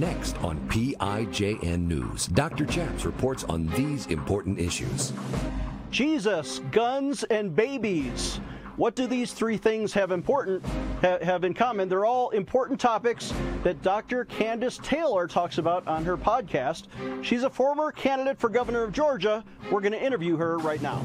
Next on PIJN News, Dr. Chaps reports on these important issues. Jesus, guns, and babies. What do these three things have important ha, have in common? They're all important topics that Dr. Kandiss Taylor talks about on her podcast. She's a former candidate for governor of Georgia. We're going to interview her right now.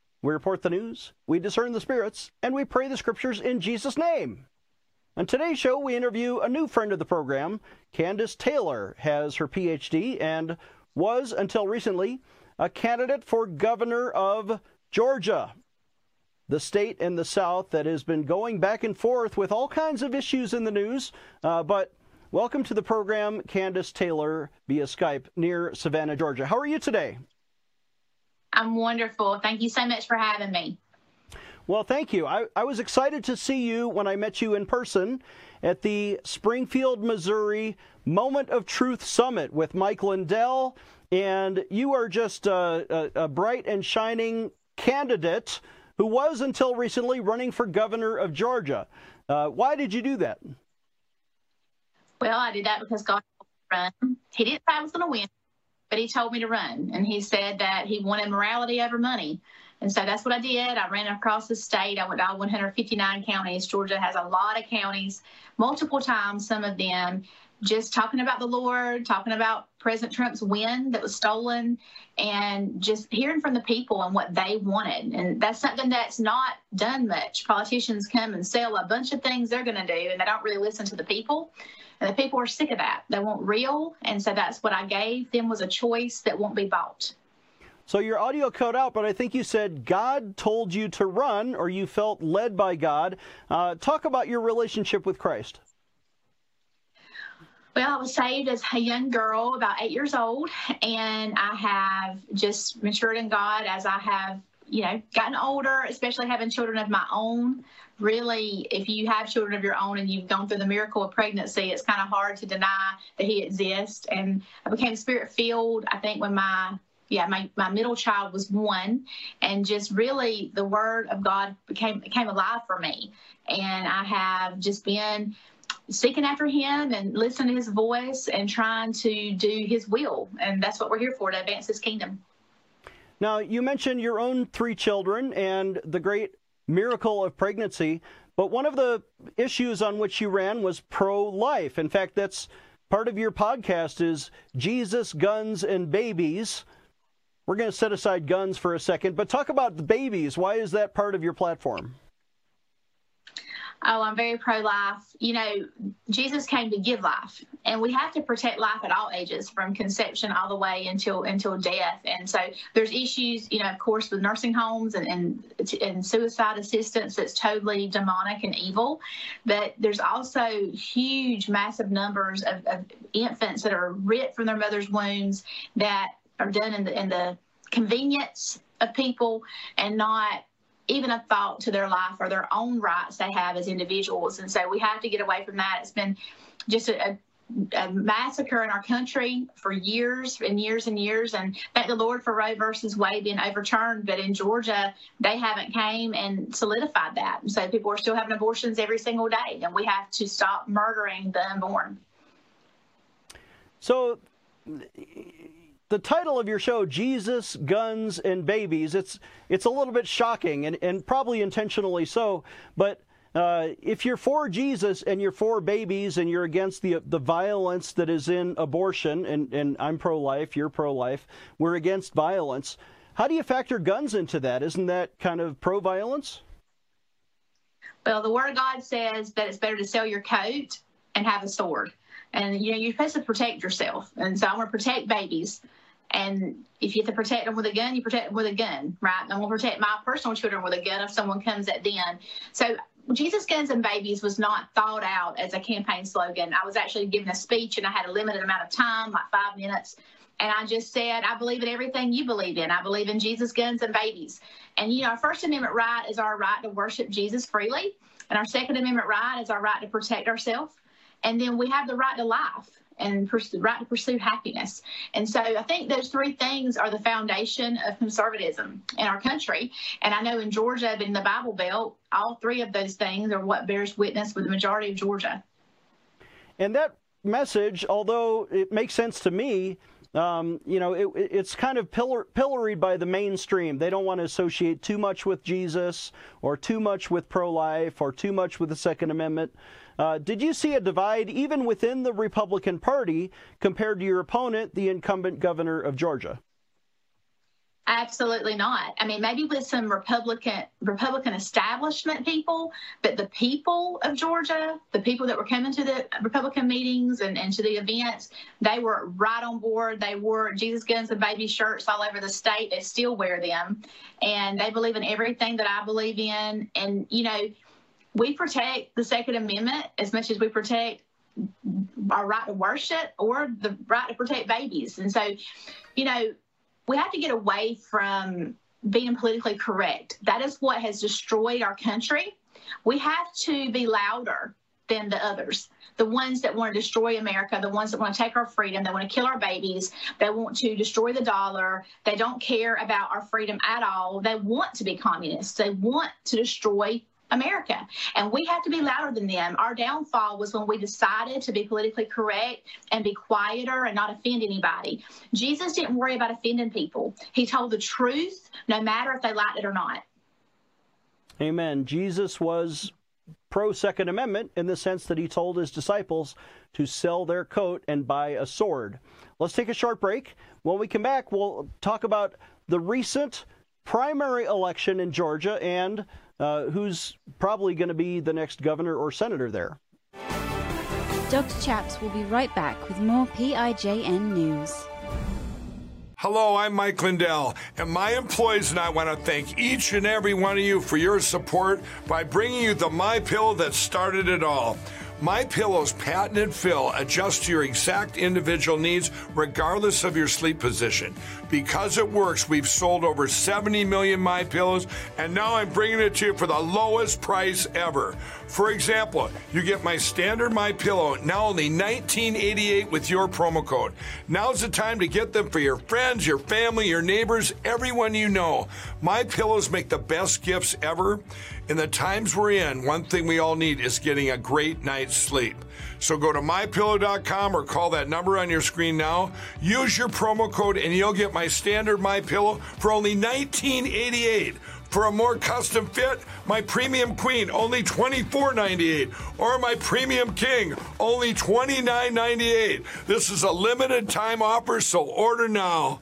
We report the news, we discern the spirits, and we pray the scriptures in Jesus' name. On today's show, we interview a new friend of the program. Kandiss Taylor has her PhD and was, until recently, a candidate for governor of Georgia the state in the South that has been going back and forth with all kinds of issues in the news. Uh, but welcome to the program, Kandiss Taylor, via Skype near Savannah, Georgia. How are you today? I'm wonderful. Thank you so much for having me. Well, thank you. I, I was excited to see you when I met you in person at the Springfield, Missouri Moment of Truth Summit with Mike Lindell. And you are just a, a, a bright and shining candidate who was until recently running for governor of Georgia. Uh, why did you do that? Well, I did that because God run. He didn't say I was going to win, but He told me to run, and He said that He wanted morality over money. And so that's what I did. I ran across the state. I went to all 159 counties. Georgia has a lot of counties, multiple times, some of them just talking about the Lord, talking about President Trump's win that was stolen, and just hearing from the people and what they wanted. And that's something that's not done much. Politicians come and sell a bunch of things they're going to do, and they don't really listen to the people. And the people are sick of that. They want real, and so that's what I gave them was a choice that won't be bought. So your audio cut out, but I think you said God told you to run, or you felt led by God. Uh, talk about your relationship with Christ. Well, I was saved as a young girl, about eight years old, and I have just matured in God as I have, you know, gotten older, especially having children of my own. Really, if you have children of your own and you've gone through the miracle of pregnancy, it's kind of hard to deny that He exists. And I became spirit filled, I think, when my yeah, my, my middle child was one, and just really the word of God became became alive for me. And I have just been seeking after him and listening to his voice and trying to do his will. And that's what we're here for to advance his kingdom. Now, you mentioned your own three children and the great miracle of pregnancy, but one of the issues on which you ran was pro life. In fact, that's part of your podcast is Jesus, Guns, and Babies. We're going to set aside guns for a second, but talk about the babies. Why is that part of your platform? Oh, I'm very pro life. You know, Jesus came to give life, and we have to protect life at all ages, from conception all the way until until death. And so there's issues, you know, of course, with nursing homes and and, and suicide assistance that's totally demonic and evil. But there's also huge, massive numbers of, of infants that are ripped from their mother's wombs that are done in the in the convenience of people and not even a thought to their life or their own rights they have as individuals. And so we have to get away from that. It's been just a, a massacre in our country for years and years and years. And thank the Lord for Roe versus Wade being overturned. But in Georgia, they haven't came and solidified that. And so people are still having abortions every single day. And we have to stop murdering the unborn. So the title of your show, Jesus, Guns, and Babies, it's it's a little bit shocking and, and probably intentionally so. But uh, if you're for Jesus and you're for babies and you're against the the violence that is in abortion, and, and I'm pro life, you're pro life, we're against violence. How do you factor guns into that? Isn't that kind of pro violence? Well, the Word of God says that it's better to sell your coat and have a sword. And you know, you're supposed to protect yourself. And so I want to protect babies. And if you have to protect them with a gun, you protect them with a gun, right? I'm going to protect my personal children with a gun if someone comes at them. So Jesus Guns and Babies was not thought out as a campaign slogan. I was actually giving a speech and I had a limited amount of time, like five minutes. And I just said, I believe in everything you believe in. I believe in Jesus, guns, and babies. And, you know, our First Amendment right is our right to worship Jesus freely. And our Second Amendment right is our right to protect ourselves. And then we have the right to life and right to pursue happiness. And so I think those three things are the foundation of conservatism in our country. And I know in Georgia, in the Bible Belt, all three of those things are what bears witness with the majority of Georgia. And that message, although it makes sense to me, um, you know, it, it's kind of pillar, pilloried by the mainstream. They don't want to associate too much with Jesus or too much with pro life or too much with the Second Amendment. Uh, did you see a divide even within the Republican Party compared to your opponent, the incumbent governor of Georgia? Absolutely not. I mean, maybe with some Republican Republican establishment people, but the people of Georgia, the people that were coming to the Republican meetings and, and to the events, they were right on board. They wore Jesus Guns and Baby shirts all over the state. They still wear them, and they believe in everything that I believe in. And you know, we protect the Second Amendment as much as we protect our right to worship or the right to protect babies. And so, you know, we have to get away from being politically correct. That is what has destroyed our country. We have to be louder than the others. The ones that want to destroy America, the ones that want to take our freedom, they want to kill our babies, they want to destroy the dollar, they don't care about our freedom at all. They want to be communists, they want to destroy America. And we have to be louder than them. Our downfall was when we decided to be politically correct and be quieter and not offend anybody. Jesus didn't worry about offending people, He told the truth, no matter if they liked it or not. Amen. Jesus was pro Second Amendment in the sense that he told his disciples to sell their coat and buy a sword. Let's take a short break. When we come back, we'll talk about the recent primary election in Georgia and uh, who's probably going to be the next governor or senator there. Dr. Chaps will be right back with more PIJN news. Hello, I'm Mike Lindell, and my employees and I want to thank each and every one of you for your support by bringing you the My Pill that started it all. My Pillow's patented fill adjusts to your exact individual needs regardless of your sleep position. Because it works, we've sold over 70 million My Pillows and now I'm bringing it to you for the lowest price ever. For example, you get my standard My Pillow now only 1988 with your promo code. Now's the time to get them for your friends, your family, your neighbors, everyone you know. My Pillows make the best gifts ever. In the times we're in, one thing we all need is getting a great night's sleep. So go to mypillow.com or call that number on your screen now. Use your promo code and you'll get my standard My Pillow for only $19.88. For a more custom fit, my Premium Queen only $24.98 or my Premium King only $29.98. This is a limited time offer, so order now.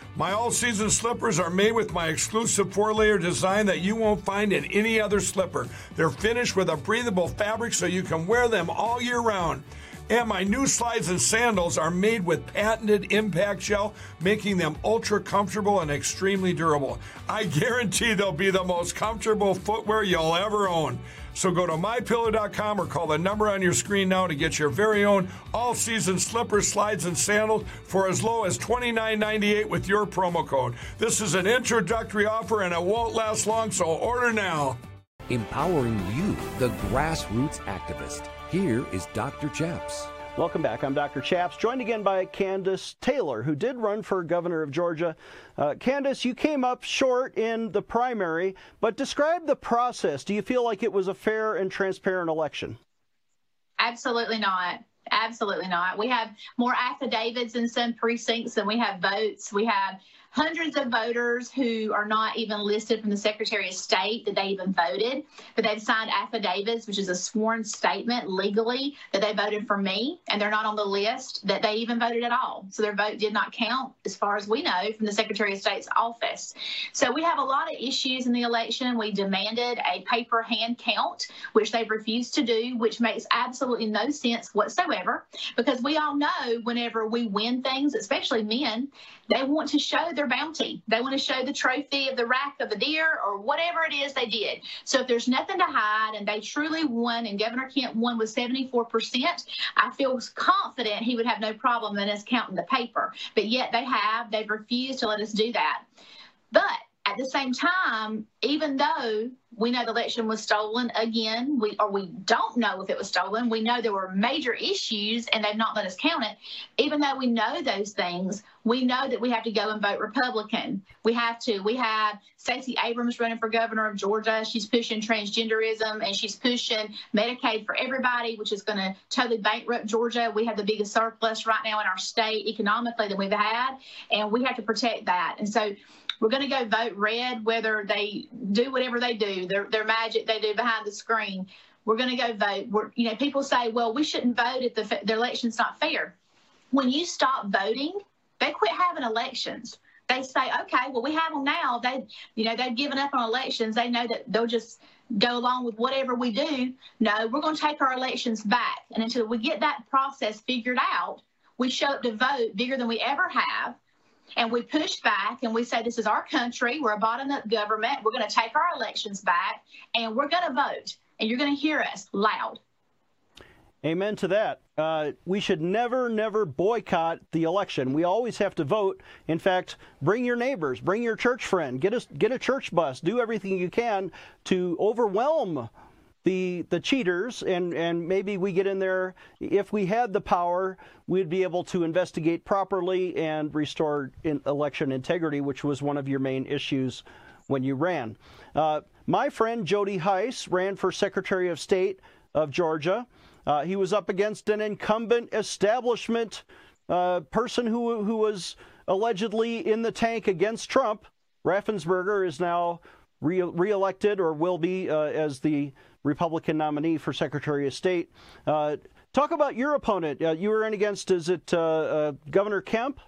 My all season slippers are made with my exclusive four layer design that you won't find in any other slipper. They're finished with a breathable fabric so you can wear them all year round. And my new slides and sandals are made with patented impact shell, making them ultra comfortable and extremely durable. I guarantee they'll be the most comfortable footwear you'll ever own. So go to mypillow.com or call the number on your screen now to get your very own all season slippers, slides, and sandals for as low as $29.98 with your promo code. This is an introductory offer and it won't last long, so order now. Empowering you, the grassroots activist. Here is Dr. Chaps. Welcome back. I'm Dr. Chaps, joined again by Kandiss Taylor, who did run for governor of Georgia. Uh, Kandiss, you came up short in the primary, but describe the process. Do you feel like it was a fair and transparent election? Absolutely not. Absolutely not. We have more affidavits in some precincts than we have votes. We have hundreds of voters who are not even listed from the Secretary of State that they even voted, but they've signed affidavits, which is a sworn statement legally that they voted for me, and they're not on the list that they even voted at all. So their vote did not count, as far as we know, from the Secretary of State's office. So we have a lot of issues in the election. We demanded a paper hand count, which they've refused to do, which makes absolutely no sense whatsoever, because we all know whenever we win things, especially men, they want to show their bounty. They want to show the trophy of the rack of the deer or whatever it is they did. So if there's nothing to hide and they truly won and Governor Kemp won with 74%, I feel confident he would have no problem in us counting the paper. But yet they have, they've refused to let us do that. But at the same time, even though we know the election was stolen again, we or we don't know if it was stolen. We know there were major issues and they've not let us count it. Even though we know those things, we know that we have to go and vote Republican. We have to. We have Stacey Abrams running for governor of Georgia. She's pushing transgenderism and she's pushing Medicaid for everybody, which is going to totally bankrupt Georgia. We have the biggest surplus right now in our state economically that we've had, and we have to protect that. And so we're going to go vote red, whether they do whatever they do, their, their magic they do behind the screen. We're going to go vote. We're, you know, people say, well, we shouldn't vote if the, the election's not fair. When you stop voting, they quit having elections. They say, okay, well, we have them now. They, you know, they've given up on elections. They know that they'll just go along with whatever we do. No, we're going to take our elections back. And until we get that process figured out, we show up to vote bigger than we ever have and we push back and we say this is our country. We're a bottom up government. We're going to take our elections back and we're going to vote and you're going to hear us loud. Amen to that. Uh, we should never never boycott the election. We always have to vote. In fact bring your neighbors bring your church friend get a get a church bus do everything you can to overwhelm the the cheaters and and maybe we get in there. If we had the power we'd be able to investigate properly and restore in election integrity which was one of your main issues when you ran. Uh, my friend jody hice ran for secretary of state of georgia. Uh, he was up against an incumbent establishment uh, person who who was allegedly in the tank against trump. Raffensperger is now re- reelected or will be uh, as the Republican nominee for Secretary of State. Uh, talk about your opponent. Uh, you were in against, is it uh, Governor Kemp?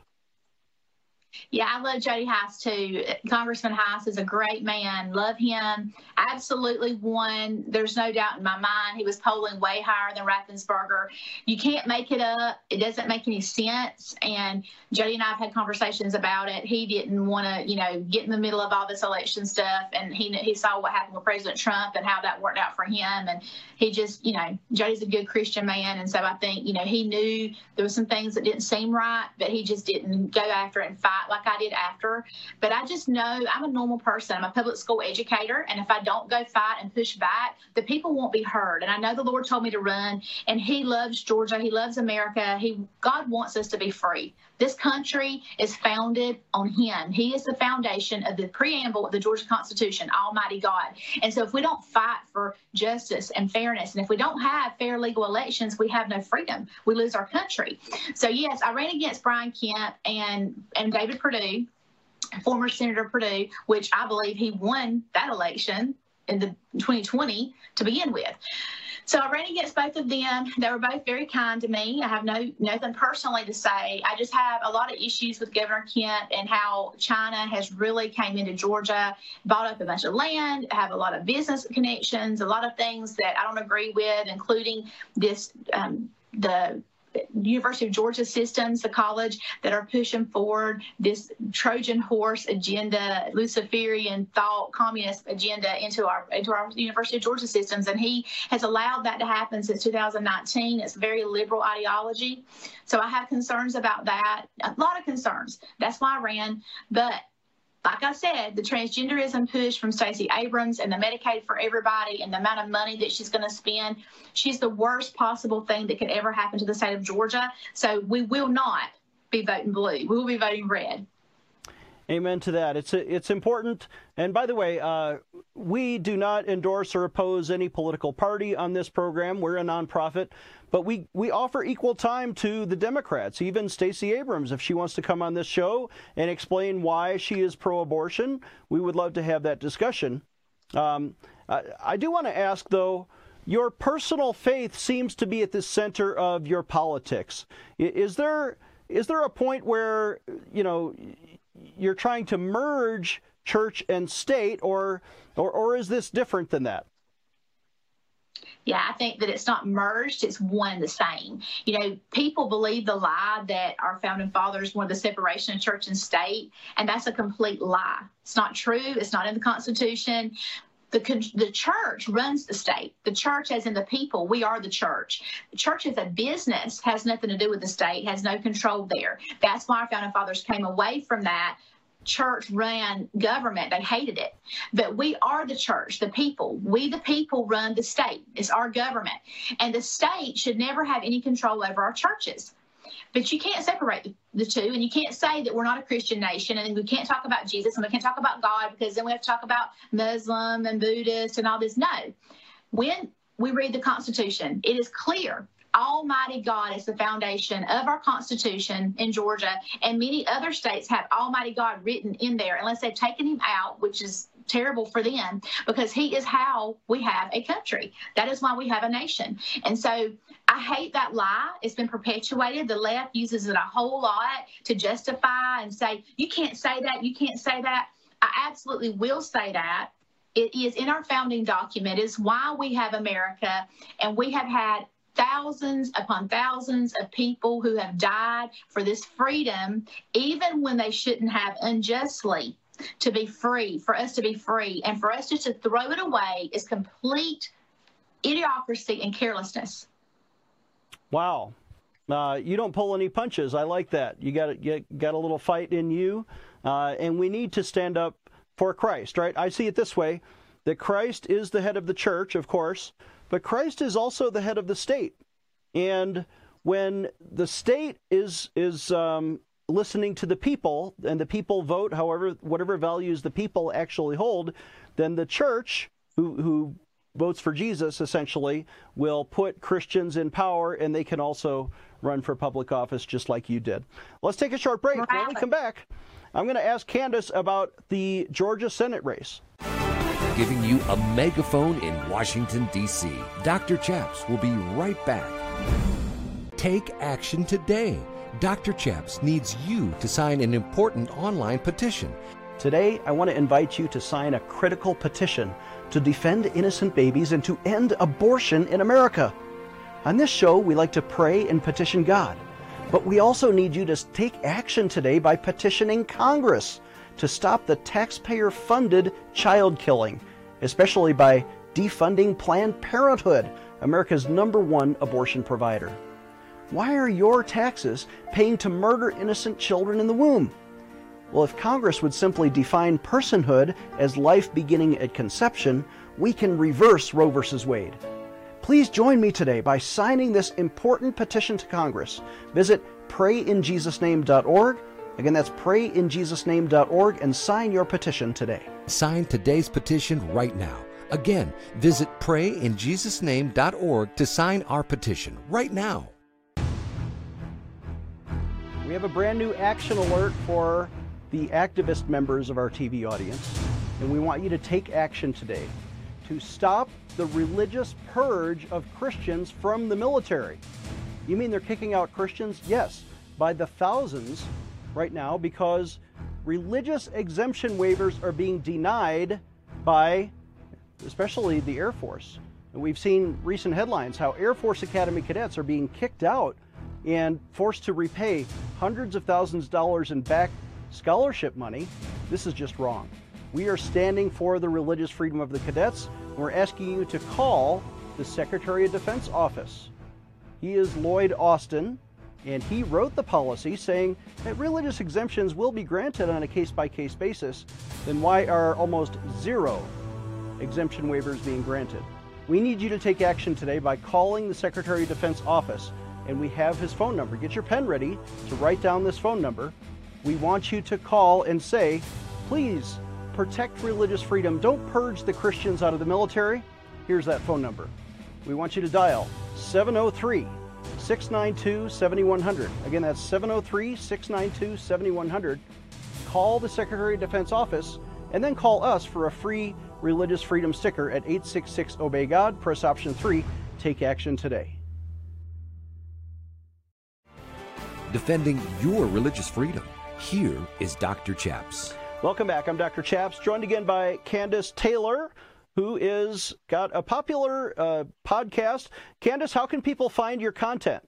Yeah, I love Jody Hice too. Congressman Hice is a great man. Love him. Absolutely won. There's no doubt in my mind. He was polling way higher than Raffensperger. You can't make it up. It doesn't make any sense. And Jody and I have had conversations about it. He didn't want to, you know, get in the middle of all this election stuff. And he he saw what happened with President Trump and how that worked out for him. And he just, you know, Jody's a good Christian man. And so I think, you know, he knew there was some things that didn't seem right, but he just didn't go after it and like I did after. But I just know I'm a normal person. I'm a public school educator. And if I don't go fight and push back, the people won't be heard. And I know the Lord told me to run, and He loves Georgia. He loves America. He God wants us to be free. This country is founded on Him. He is the foundation of the preamble of the Georgia Constitution, Almighty God. And so if we don't fight for justice and fairness, and if we don't have fair legal elections, we have no freedom. We lose our country. So yes, I ran against Brian Kemp and and David Perdue former Senator Perdue, which I believe he won that election in the 2020 to begin with. So I ran against both of them. They were both very kind to me. I have no nothing personally to say. I just have a lot of issues with Governor Kemp and how China has really came into Georgia, bought up a bunch of land, have a lot of business connections, a lot of things that I don't agree with, including this um, the University of Georgia systems, the college that are pushing forward this Trojan horse agenda, Luciferian thought, communist agenda into our into our University of Georgia systems, and he has allowed that to happen since 2019. It's very liberal ideology, so I have concerns about that. A lot of concerns. That's why I ran, but like I said, the transgenderism push from Stacey Abrams and the Medicaid for everybody and the amount of money that she's going to spend, she's the worst possible thing that could ever happen to the state of Georgia. So we will not be voting blue. We will be voting red. Amen to that. It's it's important. And by the way, uh, we do not endorse or oppose any political party on this program. We're a nonprofit, but we we offer equal time to the Democrats. Even Stacey Abrams, if she wants to come on this show and explain why she is pro-abortion, we would love to have that discussion. Um, I, I do want to ask though. Your personal faith seems to be at the center of your politics. Is there is there a point where you know you're trying to merge church and state, or, or, or is this different than that? Yeah, I think that it's not merged, it's one the same. You know, people believe the lie that our founding fathers wanted the separation of church and state, and that's a complete lie. It's not true, it's not in the Constitution. The, the church runs the state. The church, as in the people, we are the church. The church as a business has nothing to do with the state, has no control there. That's why our founding fathers came away from that church ran government. They hated it. But we are the church, the people. We, the people, run the state. It's our government. And the state should never have any control over our churches. But you can't separate the, two, and you can't say that we're not a Christian nation, and we can't talk about Jesus, and we can't talk about God, because then we have to talk about Muslim and Buddhist and all this. No. When we read the Constitution, it is clear Almighty God is the foundation of our Constitution in Georgia, and many other states have Almighty God written in there, unless they've taken him out, which is terrible for them because he is how we have a country. That is why we have a nation. And so I hate that lie. It's been perpetuated. The left uses it a whole lot to justify and say, you can't say that, you can't say that. I absolutely will say that. It is in our founding document, is why we have America, and we have had thousands upon thousands of people who have died for this freedom, even when they shouldn't have unjustly to be free, for us to be free, and for us just to throw it away is complete idiocracy and carelessness. Wow. Uh, you don't pull any punches. I like that. You got you got a little fight in you, uh, and we need to stand up for Christ, right? I see it this way: that Christ is the head of the church, of course, but Christ is also the head of the state. And when the state is is um, listening to the people and the people vote however whatever values the people actually hold then the church who who votes for Jesus essentially will put Christians in power and they can also run for public office just like you did. Let's take a short break. When we come back, I'm going to ask Kandiss about the Georgia Senate race. Giving you a megaphone in Washington, D.C. Dr. Chaps will be right back. Take action today. Dr. Chaps needs you to sign an important online petition. Today, I want to invite you to sign a critical petition to defend innocent babies and to end abortion in America. On this show, we like to pray and petition God, but we also need you to take action today by petitioning Congress to stop the taxpayer funded child killing, especially by defunding Planned Parenthood, America's number one abortion provider. Why are your taxes paying to murder innocent children in the womb? Well, if Congress would simply define personhood as life beginning at conception, we can reverse Roe v. Wade. Please join me today by signing this important petition to Congress. Visit prayinjesusname.org. Again, that's prayinjesusname.org and sign your petition today. Sign today's petition right now. Again, visit prayinjesusname.org to sign our petition right now. We have a brand new action alert for the activist members of our TV audience, and we want you to take action today to stop the religious purge of Christians from the military. You mean they're kicking out Christians? Yes, by the thousands right now because religious exemption waivers are being denied by especially the Air Force. And we've seen recent headlines how Air Force Academy cadets are being kicked out and forced to repay hundreds of thousands of dollars in back scholarship money, this is just wrong. We are standing for the religious freedom of the cadets. We're asking you to call the Secretary of Defense office. He is Lloyd Austin, and he wrote the policy saying that religious exemptions will be granted on a case by case basis. Then why are almost zero exemption waivers being granted? We need you to take action today by calling the Secretary of Defense office and we have his phone number. Get your pen ready to write down this phone number we want you to call and say, please protect religious freedom. Don't purge the Christians out of the military. Here's that phone number. We want you to dial 703 692 7100. Again, that's 703 692 7100. Call the Secretary of Defense office and then call us for a free religious freedom sticker at 866 Obey God. Press option 3. Take action today. Defending your religious freedom. Here is Dr. Chaps. Welcome back. I'm Dr. Chaps, joined again by Kandiss Taylor, who is got a popular uh, podcast. Kandiss, how can people find your content?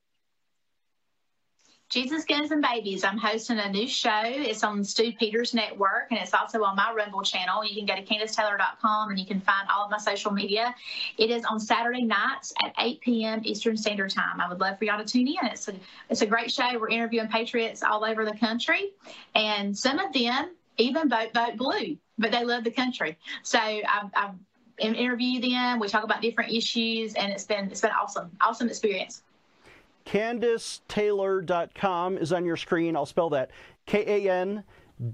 Jesus, Guns, and Babies. I'm hosting a new show. It's on Stu Peters Network, and it's also on my Rumble channel. You can go to KandissTaylor.com, and you can find all of my social media. It is on Saturday nights at 8 p.m. Eastern Standard Time. I would love for y'all to tune in. It's a, it's a great show. We're interviewing patriots all over the country, and some of them even vote vote blue, but they love the country. So I've, I've interviewed them. We talk about different issues, and it's been it's been awesome, awesome experience. KandissTaylor.com is on your screen. I'll spell that K A N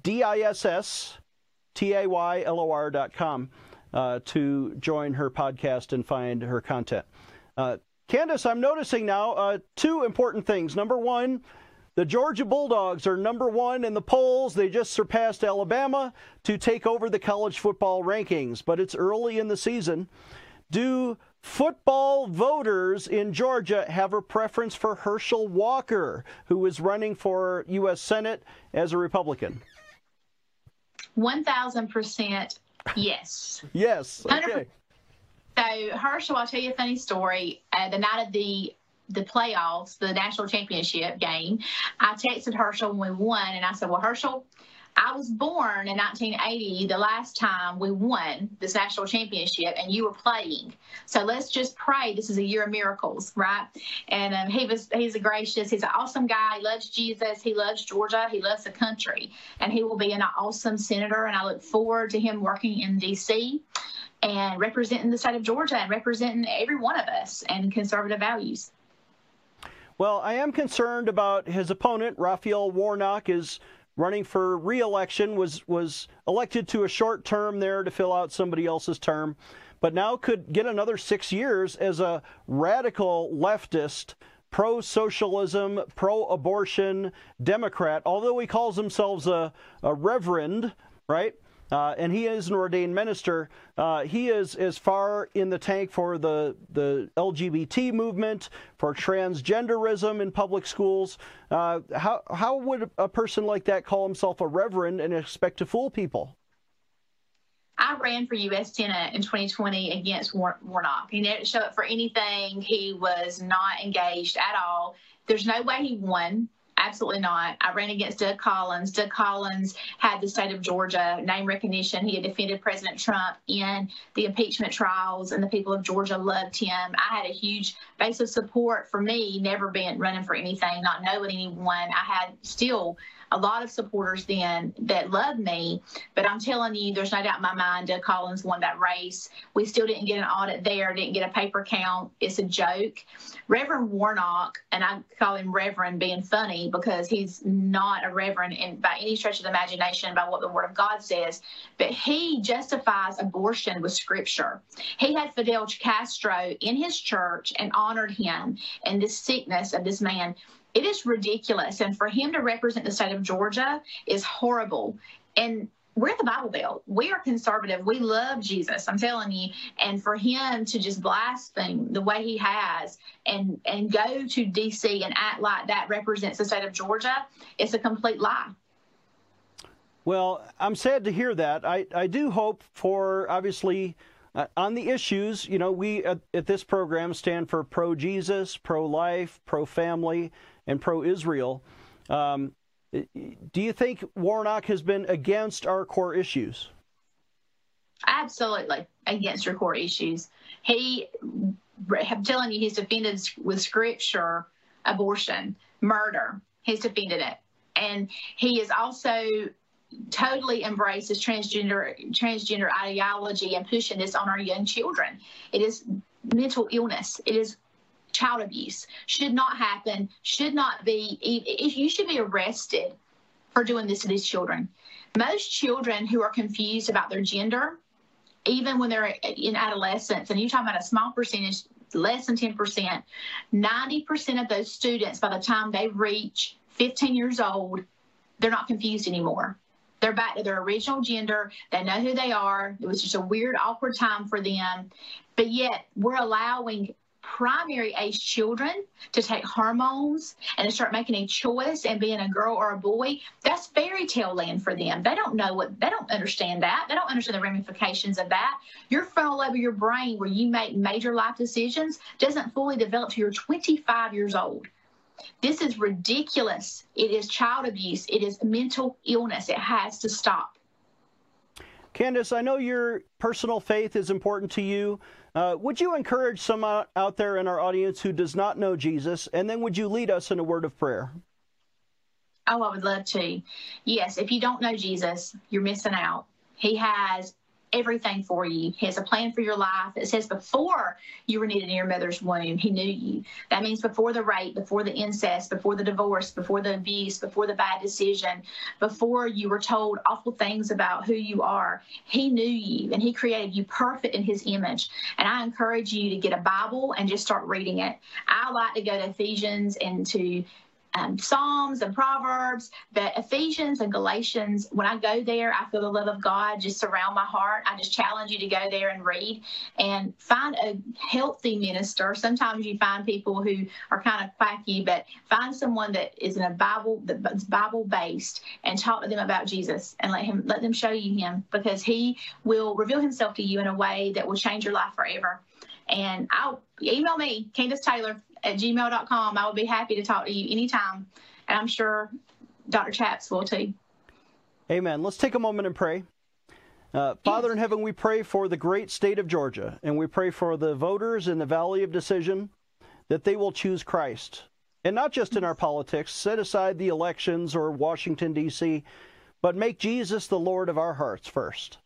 D I S S T A Y L O R.com uh, to join her podcast and find her content. Uh, Kandiss, I'm noticing now uh, two important things. Number one, the Georgia Bulldogs are number one in the polls. They just surpassed Alabama to take over the college football rankings, but it's early in the season. Do football voters in Georgia have a preference for Herschel Walker, who is running for U.S. Senate as a Republican? 1,000% yes. yes. Okay. So, Herschel, I'll tell you a funny story. Uh, the night of the the playoffs, the national championship game, I texted Herschel when we won, and I said, Well, Herschel, I was born in 1980, the last time we won this national championship, and you were playing. So let's just pray this is a year of miracles, right? And um, he was he's a gracious, he's an awesome guy. He loves Jesus. He loves Georgia. He loves the country, and he will be an awesome senator. And I look forward to him working in D.C. and representing the state of Georgia and representing every one of us and conservative values. Well, I am concerned about his opponent, Raphael Warnock, is running for re-election, was was elected to a short term there to fill out somebody else's term, but now could get another six years as a radical leftist, pro-socialism, pro-abortion Democrat. Although he calls himself a, a reverend, right? Uh, and he is an ordained minister. Uh, he is as far in the tank for the, the LGBT movement, for transgenderism in public schools. Uh, how, how would a person like that call himself a reverend and expect to fool people? I ran for U.S. Senate in 2020 against Warnock. He didn't show up for anything. He was not engaged at all. There's no way he won. Absolutely not. I ran against Doug Collins. Doug Collins had the state of Georgia name recognition. He had defended President Trump in the impeachment trials, and the people of Georgia loved him. I had a huge base of support for me, never been running for anything, not knowing anyone. I had still a lot of supporters then that loved me. But I'm telling you, there's no doubt in my mind Doug Collins won that race. We still didn't get an audit there, didn't get a paper count. It's a joke. Reverend Warnock, and I call him Reverend being funny because he's not a reverend in, by any stretch of the imagination by what the Word of God says, but he justifies abortion with Scripture. He had Fidel Castro in his church and honored him and this sickness of this man it is ridiculous. And for him to represent the state of Georgia is horrible. And we're the Bible Belt. We are conservative. We love Jesus. I'm telling you. And for him to just blaspheme the way he has and and go to D.C. and act like that represents the state of Georgia, it's a complete lie. Well, I'm sad to hear that. I, I do hope for obviously uh, on the issues, you know, we at, at this program stand for pro Jesus, pro life, pro family and pro Israel. Um, do you think Warnock has been against our core issues? Absolutely against our core issues. He, I'm telling you, he's defended with scripture abortion, murder. He's defended it. And he is also totally embraces transgender transgender ideology and pushing this on our young children. It is mental illness. It is child abuse should not happen, should not be, you should be arrested for doing this to these children. Most children who are confused about their gender, even when they're in adolescence, and you're talking about a small percentage, less than 10%, 90% of those students, by the time they reach 15 years old, they're not confused anymore. They're back to their original gender. They know who they are. It was just a weird, awkward time for them. But yet, we're allowing primary age children to take hormones and to start making a choice and being a girl or a boy, that's fairy tale land for them. They don't know what, they don't understand that. They don't understand the ramifications of that. Your frontal lobe of your brain, where you make major life decisions, doesn't fully develop till you're 25 years old. This is ridiculous. It is child abuse. It is mental illness. It has to stop. Kandiss, I know your personal faith is important to you. Uh, would you encourage someone out there in our audience who does not know Jesus, and then would you lead us in a word of prayer? Oh, I would love to. Yes, if you don't know Jesus, you're missing out. He has everything for you. He has a plan for your life. It says before you were needed in your mother's womb, he knew you. That means before the rape, before the incest, before the divorce, before the abuse, before the bad decision, before you were told awful things about who you are. He knew you and he created you perfect in his image. And I encourage you to get a Bible and just start reading it. I like to go to Ephesians and to um, Psalms and Proverbs, but Ephesians and Galatians, when I go there, I feel the love of God just surround my heart. I just challenge you to go there and read and find a healthy minister. Sometimes you find people who are kind of quacky, but find someone that is in a Bible that's Bible based and talk to them about Jesus and let him let them show you him because he will reveal himself to you in a way that will change your life forever. And I'll email me, Kandiss Taylor, at gmail.com. I would be happy to talk to you anytime. And I'm sure Dr. Chaps will too. Amen. Let's take a moment and pray. Uh, Father yes. in heaven, we pray for the great state of Georgia, and we pray for the voters in the Valley of Decision that they will choose Christ. And not just in our politics, set aside the elections or Washington, D.C., but make Jesus the Lord of our hearts first.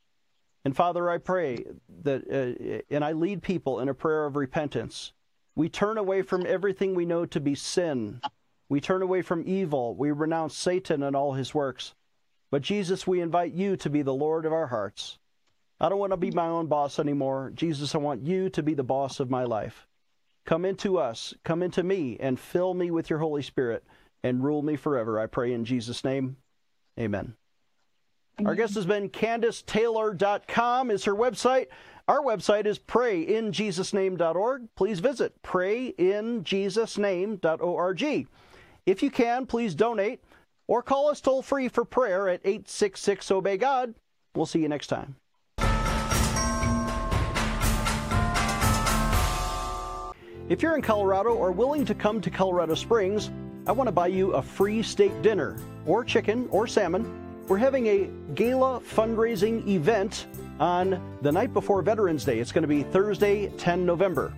And Father, I pray that, uh, and I lead people in a prayer of repentance we turn away from everything we know to be sin. We turn away from evil. We renounce Satan and all his works. But Jesus, we invite you to be the Lord of our hearts. I don't want to be my own boss anymore. Jesus, I want you to be the boss of my life. Come into us, come into me, and fill me with your Holy Spirit and rule me forever. I pray in Jesus' name. Amen. Our guest has been KandissTaylor.com is her website. Our website is prayinjesusname.org. Please visit prayinjesusname.org. If you can, please donate or call us toll free for prayer at 866 Obey God. We'll see you next time. If you're in Colorado or willing to come to Colorado Springs, I want to buy you a free steak dinner, or chicken, or salmon. We're having a gala fundraising event on the night before Veterans Day. It's going to be Thursday, 10 November.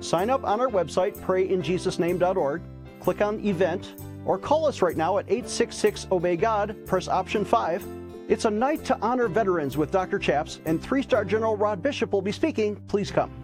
Sign up on our website, prayinjesusname.org, click on event, or call us right now at 866 Obey God, press option 5. It's a night to honor veterans with Dr. Chaps, and three star General Rod Bishop will be speaking. Please come.